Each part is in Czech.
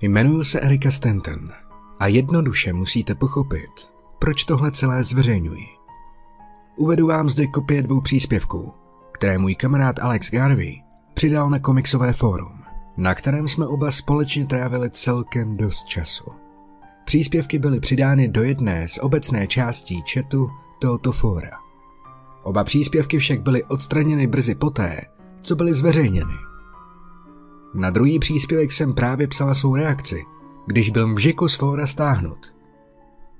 Jmenuji se Erika Stanton a jednoduše musíte pochopit, proč tohle celé zveřejňuji. Uvedu vám zde kopie dvou příspěvků, které můj kamarád Alex Garvey přidal na komiksové fórum, na kterém jsme oba společně trávili celkem dost času. Příspěvky byly přidány do jedné z obecné částí chatu tohoto fóra. Oba příspěvky však byly odstraněny brzy poté, co byly zveřejněny. Na druhý příspěvek jsem právě psala svou reakci, když byl mžiku z fóra stáhnut.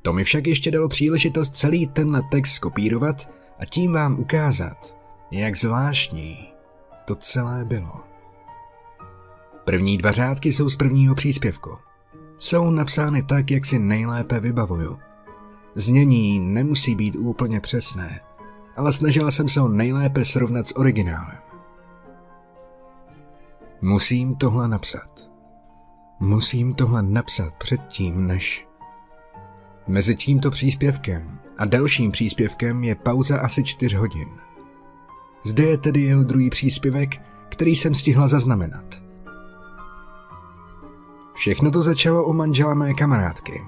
To mi však ještě dalo příležitost celý tenhle text skopírovat a tím vám ukázat, jak zvláštní to celé bylo. První dva řádky jsou z prvního příspěvku. Jsou napsány tak, jak si nejlépe vybavuju. Znění nemusí být úplně přesné, ale snažila jsem se ho nejlépe srovnat s originálem. Musím tohle napsat. Musím tohle napsat předtím, než... Mezi tímto příspěvkem a dalším příspěvkem je pauza asi čtyř hodin. Zde je tedy jeho druhý příspěvek, který jsem stihla zaznamenat. Všechno to začalo u manžela mé kamarádky.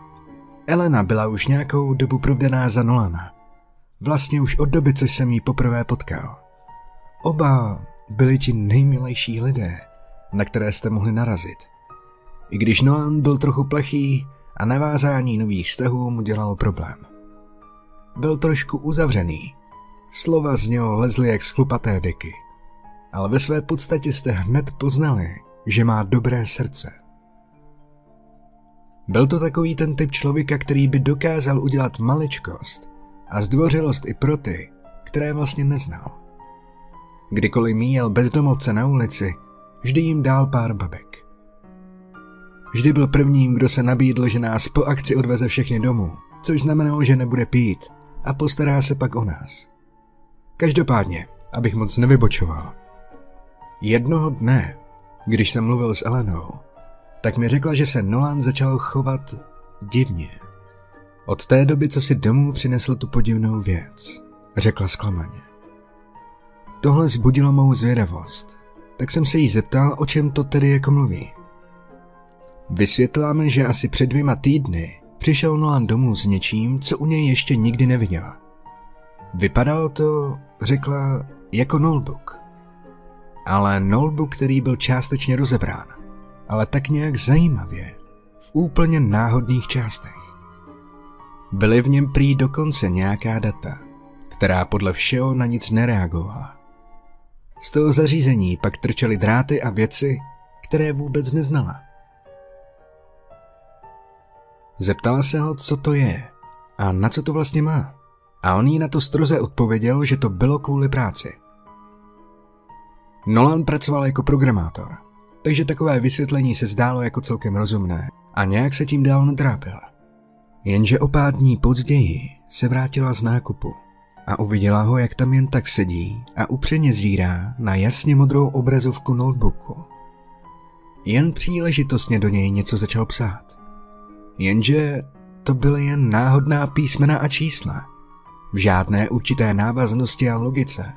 Elena byla už nějakou dobu provdaná za Nolana. Vlastně už od doby, co jsem jí poprvé potkal. Oba byli ti nejmilejší lidé, na které jste mohli narazit. I když Nolan byl trochu plechý a navázání nových vztahů mu dělalo problém. Byl trošku uzavřený. Slova z něho lezly jak schlupaté deky. Ale ve své podstatě jste hned poznali, že má dobré srdce. Byl to takový ten typ člověka, který by dokázal udělat maličkost a zdvořilost i pro ty, které vlastně neznal. Kdykoliv míjel bezdomovce na ulici, vždy jim dál pár babek. Vždy byl prvním, kdo se nabídl, že nás po akci odveze všechny domů, což znamenalo, že nebude pít a postará se pak o nás. Každopádně, abych moc nevybočoval. Jednoho dne, když jsem mluvil s Elenou, tak mi řekla, že se Nolan začal chovat divně. Od té doby, co si domů přinesl tu podivnou věc, řekla zklamaně. Tohle zbudilo mou zvědavost, tak jsem se jí zeptal, o čem to tedy jako mluví. Vysvětlila mi, že asi před dvěma týdny přišel Nolan domů s něčím, co u něj ještě nikdy neviděla. Vypadalo to, řekla, jako notebook. Ale notebook, který byl částečně rozebrán, ale tak nějak zajímavě, v úplně náhodných částech. Byly v něm prý dokonce nějaká data, která podle všeho na nic nereagovala. Z toho zařízení pak trčely dráty a věci, které vůbec neznala. Zeptala se ho, co to je a na co to vlastně má. A on jí na to stroze odpověděl, že to bylo kvůli práci. Nolan pracoval jako programátor, takže takové vysvětlení se zdálo jako celkem rozumné a nějak se tím dál netrápila. Jenže o pár dní později se vrátila z nákupu a uviděla ho, jak tam jen tak sedí a upřeně zírá na jasně modrou obrazovku notebooku. Jen příležitostně do něj něco začal psát. Jenže to byly jen náhodná písmena a čísla. V žádné určité návaznosti a logice.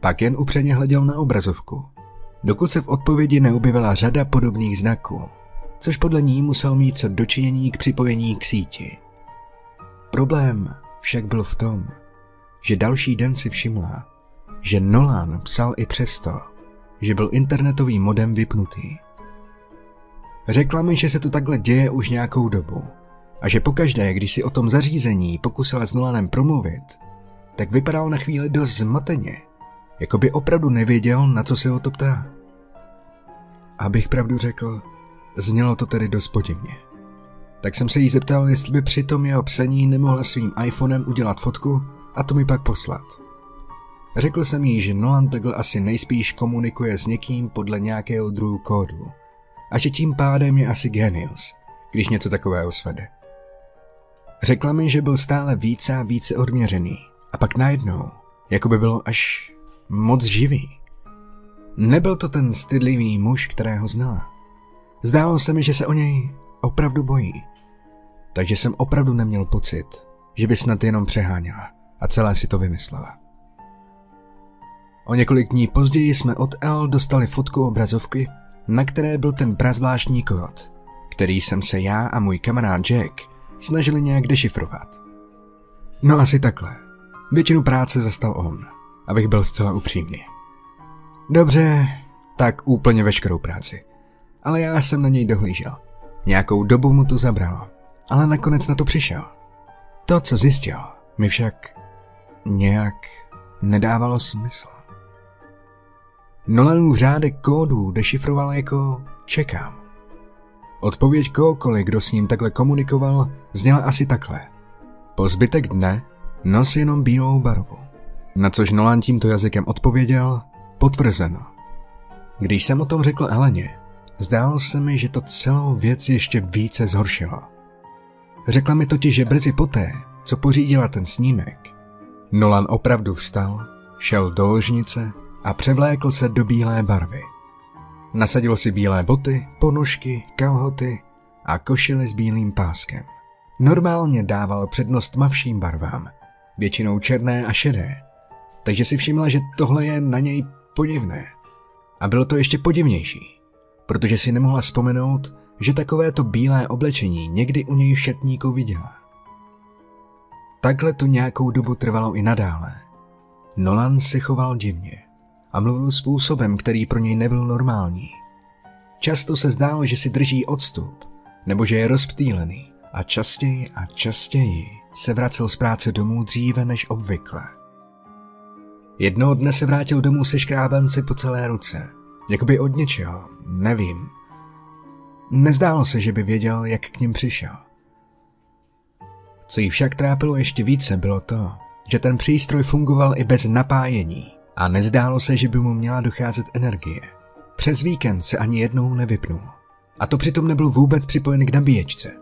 Pak jen upřeně hleděl na obrazovku, dokud se v odpovědi neobjevila řada podobných znaků, což podle ní musel mít co dočinění k připojení k síti. Problém však byl v tom, že další den si všimla, že Nolan psal i přesto, že byl internetový modem vypnutý. Řekla mi, že se to takhle děje už nějakou dobu a že pokaždé, když si o tom zařízení pokusila s Nolanem promluvit, tak vypadal na chvíli dost zmateně, jako by opravdu nevěděl, na co se o to ptá. Abych pravdu řekl, znělo to tedy dost podivně. Tak jsem se jí zeptal, jestli by při tom jeho psaní nemohla svým iPhonem udělat fotku a to mi pak poslat. Řekl jsem jí, že Nolan takhle asi nejspíš komunikuje s někým podle nějakého druhu kódu a že tím pádem je asi genius, když něco takového svede. Řekla mi, že byl stále více a více odměřený a pak najednou, jako by bylo až moc živý. Nebyl to ten stydlivý muž, kterého znala. Zdálo se mi, že se o něj opravdu bojí. Takže jsem opravdu neměl pocit, že by snad jenom přeháněla a celé si to vymyslela. O několik dní později jsme od L dostali fotku obrazovky, na které byl ten prazvláštní kód, který jsem se já a můj kamarád Jack snažili nějak dešifrovat. No asi takhle. Většinu práce zastal on, abych byl zcela upřímný. Dobře, tak úplně veškerou práci. Ale já jsem na něj dohlížel. Nějakou dobu mu to zabralo, ale nakonec na to přišel. To, co zjistil, mi však nějak nedávalo smysl. Nolanův řádek kódů dešifroval jako čekám. Odpověď kohokoliv, kdo s ním takhle komunikoval, zněla asi takhle. Po zbytek dne nos jenom bílou barvu. Na což Nolan tímto jazykem odpověděl, potvrzeno. Když jsem o tom řekl Eleně, zdálo se mi, že to celou věc ještě více zhoršilo. Řekla mi totiž, že brzy poté, co pořídila ten snímek, Nolan opravdu vstal, šel do ložnice a převlékl se do bílé barvy. Nasadil si bílé boty, ponožky, kalhoty a košily s bílým páskem. Normálně dával přednost tmavším barvám, většinou černé a šedé, takže si všimla, že tohle je na něj podivné. A bylo to ještě podivnější, protože si nemohla vzpomenout, že takovéto bílé oblečení někdy u něj v šatníku viděla. Takhle to nějakou dobu trvalo i nadále. Nolan se choval divně a mluvil způsobem, který pro něj nebyl normální. Často se zdálo, že si drží odstup, nebo že je rozptýlený a častěji a častěji se vracel z práce domů dříve než obvykle. Jednoho dne se vrátil domů se škrábanci po celé ruce, jakoby od něčeho, nevím. Nezdálo se, že by věděl, jak k ním přišel. Co jí však trápilo ještě více, bylo to, že ten přístroj fungoval i bez napájení a nezdálo se, že by mu měla docházet energie. Přes víkend se ani jednou nevypnul. A to přitom nebyl vůbec připojen k nabíječce.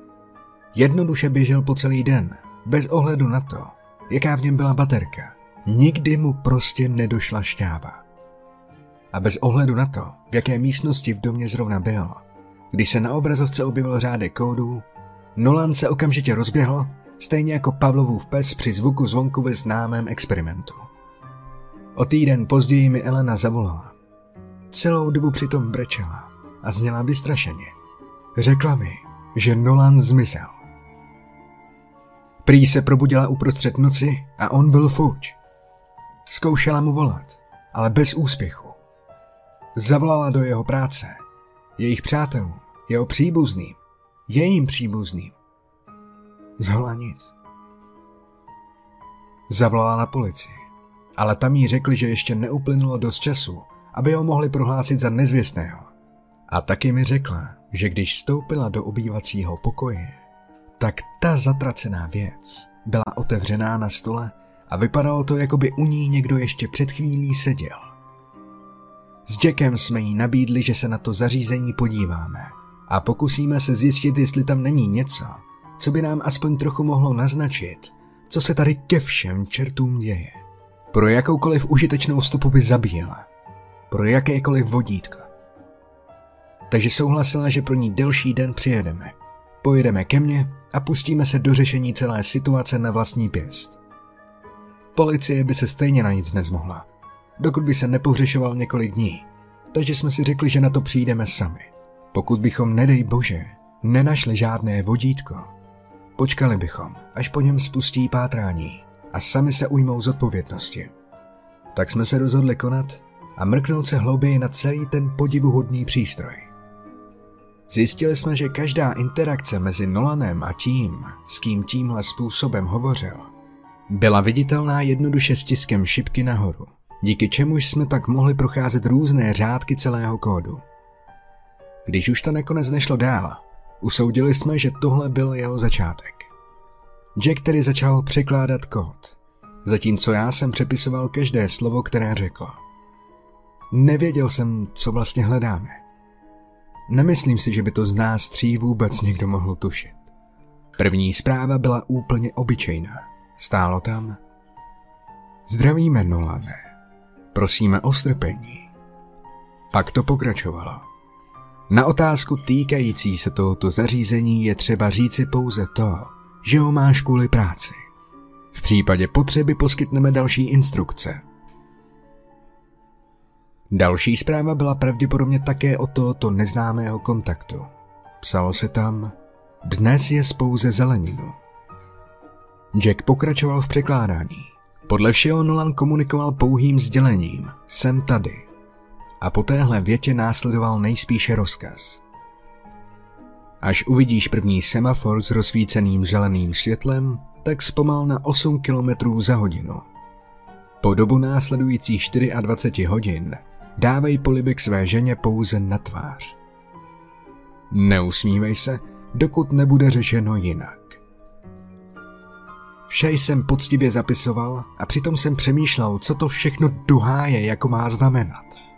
Jednoduše běžel po celý den, bez ohledu na to, jaká v něm byla baterka. Nikdy mu prostě nedošla šťáva. A bez ohledu na to, v jaké místnosti v domě zrovna byl, když se na obrazovce objevil řádek kódů, Nolan se okamžitě rozběhl, stejně jako Pavlovův pes při zvuku zvonku ve známém experimentu. O týden později mi Elena zavolala. Celou dobu přitom brečela a zněla vystrašeně. Řekla mi, že Nolan zmizel. Prý se probudila uprostřed noci a on byl fuč. Zkoušela mu volat, ale bez úspěchu. Zavolala do jeho práce, jejich přátelů, jeho příbuzným, jejím příbuzným. Zhola nic. Zavolala na policii, ale tam jí řekli, že ještě neuplynulo dost času, aby ho mohli prohlásit za nezvěstného. A taky mi řekla, že když vstoupila do obývacího pokoje, tak ta zatracená věc byla otevřená na stole a vypadalo to, jako by u ní někdo ještě před chvílí seděl. S Jackem jsme jí nabídli, že se na to zařízení podíváme a pokusíme se zjistit, jestli tam není něco, co by nám aspoň trochu mohlo naznačit, co se tady ke všem čertům děje. Pro jakoukoliv užitečnou stopu by zabíjela. Pro jakékoliv vodítko. Takže souhlasila, že pro ní delší den přijedeme. Pojedeme ke mně a pustíme se do řešení celé situace na vlastní pěst. Policie by se stejně na nic nezmohla, dokud by se nepohřešoval několik dní, takže jsme si řekli, že na to přijdeme sami. Pokud bychom, nedej bože, nenašli žádné vodítko, počkali bychom, až po něm spustí pátrání a sami se ujmou zodpovědnosti. Tak jsme se rozhodli konat a mrknout se hlouběji na celý ten podivuhodný přístroj. Zjistili jsme, že každá interakce mezi Nolanem a tím, s kým tímhle způsobem hovořil, byla viditelná jednoduše stiskem šipky nahoru, díky čemuž jsme tak mohli procházet různé řádky celého kódu. Když už to nakonec nešlo dál, usoudili jsme, že tohle byl jeho začátek. Jack tedy začal překládat kód, zatímco já jsem přepisoval každé slovo, které řekl. Nevěděl jsem, co vlastně hledáme. Nemyslím si, že by to z nás tří vůbec někdo mohl tušit. První zpráva byla úplně obyčejná. Stálo tam. Zdravíme, Nolane. Prosíme o strpení. Pak to pokračovalo. Na otázku týkající se tohoto zařízení je třeba říci pouze to, že ho máš kvůli práci. V případě potřeby poskytneme další instrukce. Další zpráva byla pravděpodobně také o tohoto neznámého kontaktu. Psalo se tam, dnes je spouze zeleninu. Jack pokračoval v překládání. Podle všeho Nolan komunikoval pouhým sdělením, jsem tady. A po téhle větě následoval nejspíše rozkaz. Až uvidíš první semafor s rozsvíceným zeleným světlem, tak zpomal na 8 km za hodinu. Po dobu následujících 24 hodin dávej polibek své ženě pouze na tvář. Neusmívej se, dokud nebude řešeno jinak. Vše jsem poctivě zapisoval a přitom jsem přemýšlel, co to všechno duháje jako má znamenat.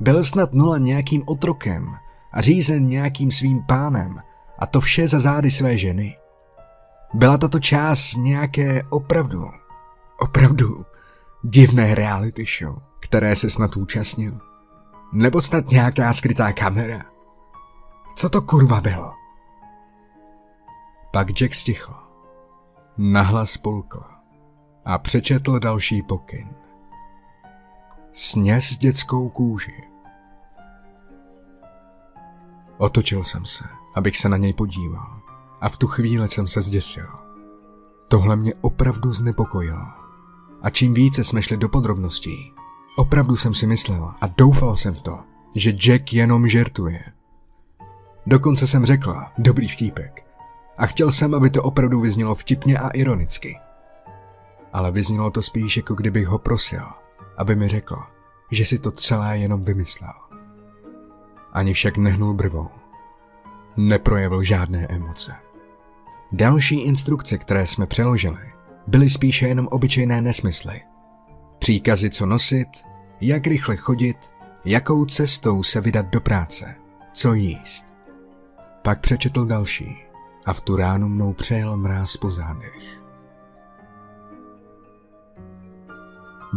Byl snad nula nějakým otrokem a řízen nějakým svým pánem a to vše za zády své ženy. Byla tato část nějaké opravdu, opravdu divné reality show, které se snad účastnil. Nebo snad nějaká skrytá kamera. Co to kurva bylo? Pak Jack stichl. Nahlas polkl a přečetl další pokyn. Sněz dětskou kůži. Otočil jsem se, abych se na něj podíval a v tu chvíli jsem se zděsil. Tohle mě opravdu znepokojilo. A čím více jsme šli do podrobností, opravdu jsem si myslel a doufal jsem v to, že Jack jenom žertuje. Dokonce jsem řekl, dobrý vtípek. A chtěl jsem, aby to opravdu vyznělo vtipně a ironicky. Ale vyznělo to spíš, jako kdybych ho prosil, aby mi řekl, že si to celé jenom vymyslel. Ani však nehnul brvou. Neprojevil žádné emoce. Další instrukce, které jsme přeložili, byly spíše jenom obyčejné nesmysly. Příkazy, co nosit, jak rychle chodit, jakou cestou se vydat do práce, co jíst. Pak přečetl další a v tu ránu mnou přejel mráz po zádech.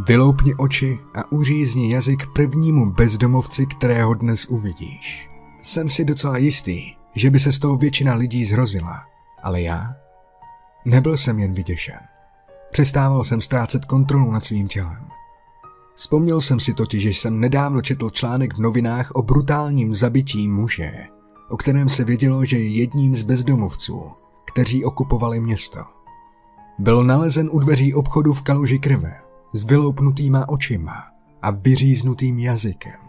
Vyloupni oči a uřízni jazyk prvnímu bezdomovci, kterého dnes uvidíš. Jsem si docela jistý, že by se z toho většina lidí zhrozila, ale já? Nebyl jsem jen vyděšen. Přestával jsem ztrácet kontrolu nad svým tělem. Vzpomněl jsem si totiž, že jsem nedávno četl článek v novinách o brutálním zabití muže, o kterém se vědělo, že je jedním z bezdomovců, kteří okupovali město. Byl nalezen u dveří obchodu v kaluži krve, s vyloupnutýma očima a vyříznutým jazykem.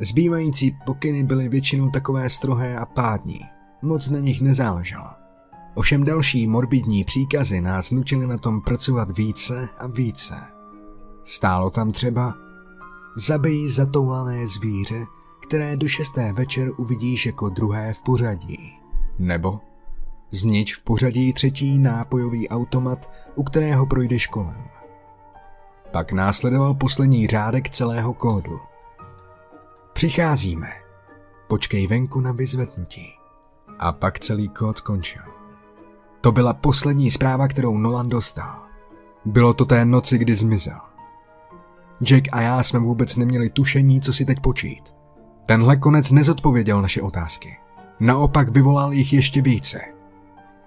Zbývající pokyny byly většinou takové strohé a pádní, moc na nich nezáleželo. Ovšem další morbidní příkazy nás nutily na tom pracovat více a více. Stálo tam třeba zabij zatoulané zvíře, které do šesté večer uvidíš jako druhé v pořadí. Nebo znič v pořadí třetí nápojový automat, u kterého projdeš kolem. Pak následoval poslední řádek celého kódu. Přicházíme. Počkej venku na vyzvednutí. A pak celý kód končil. To byla poslední zpráva, kterou Nolan dostal. Bylo to té noci, kdy zmizel. Jack a já jsme vůbec neměli tušení, co si teď počít. Tenhle konec nezodpověděl naše otázky. Naopak vyvolal jich ještě více.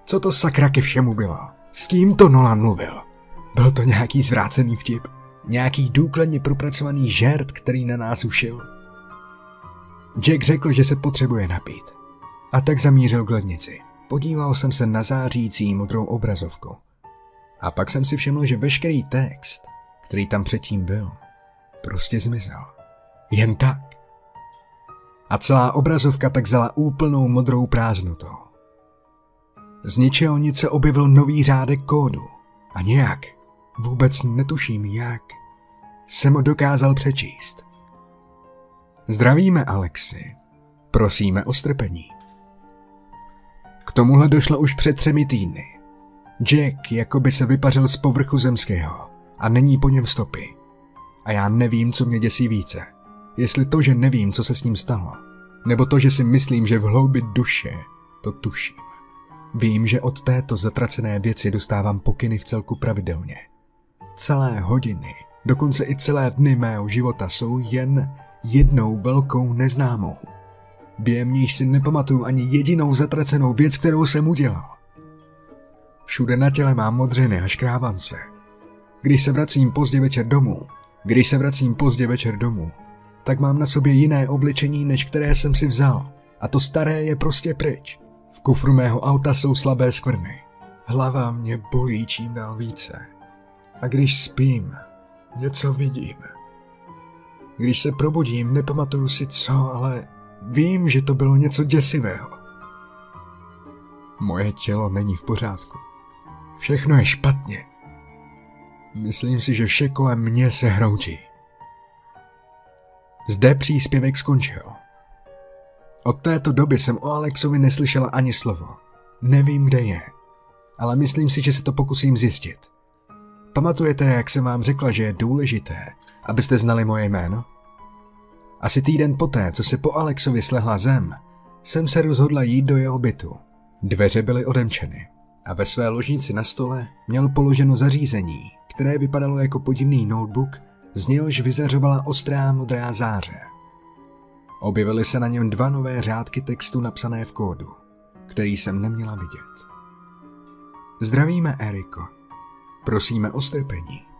Co to sakra ke všemu bylo? S kým to Nolan mluvil? Byl to nějaký zvrácený vtip? Nějaký důkladně propracovaný žert, který na nás ušil? Jack řekl, že se potřebuje napít. A tak zamířil k lednici. Podíval jsem se na zářící modrou obrazovku. A pak jsem si všiml, že veškerý text, který tam předtím byl, prostě zmizel. Jen tak. A celá obrazovka tak vzala úplnou modrou prázdnotu. Z ničeho nic se objevil nový řádek kódu. A nějak, vůbec netuším jak, jsem dokázal přečíst. Zdravíme, Alexi. Prosíme o strpení. K tomuhle došlo už před třemi týdny. Jack jako by se vypařil z povrchu zemského a není po něm stopy. A já nevím, co mě děsí více. Jestli to, že nevím, co se s ním stalo, nebo to, že si myslím, že v hloubi duše to tuším. Vím, že od této zatracené věci dostávám pokyny v celku pravidelně. Celé hodiny, dokonce i celé dny mého života jsou jen jednou velkou neznámou. Během níž si nepamatuju ani jedinou zatracenou věc, kterou jsem udělal. Všude na těle mám modřiny a škrábance. Když se vracím pozdě večer domů, když se vracím pozdě večer domů, tak mám na sobě jiné oblečení, než které jsem si vzal. A to staré je prostě pryč. V kufru mého auta jsou slabé skvrny. Hlava mě bolí čím dál více. A když spím, něco vidím. Když se probudím, nepamatuju si co, ale vím, že to bylo něco děsivého. Moje tělo není v pořádku. Všechno je špatně. Myslím si, že vše kolem mě se hroutí. Zde příspěvek skončil. Od této doby jsem o Alexovi neslyšela ani slovo. Nevím, kde je, ale myslím si, že se to pokusím zjistit. Pamatujete, jak jsem vám řekla, že je důležité, abyste znali moje jméno? Asi týden poté, co se po Alexovi slehla zem, jsem se rozhodla jít do jeho bytu. Dveře byly odemčeny a ve své ložnici na stole měl položeno zařízení, které vypadalo jako podivný notebook, z něhož vyzařovala ostrá modrá záře. Objevily se na něm dva nové řádky textu napsané v kódu, který jsem neměla vidět. Zdravíme, Eriko. Prosíme o strpení.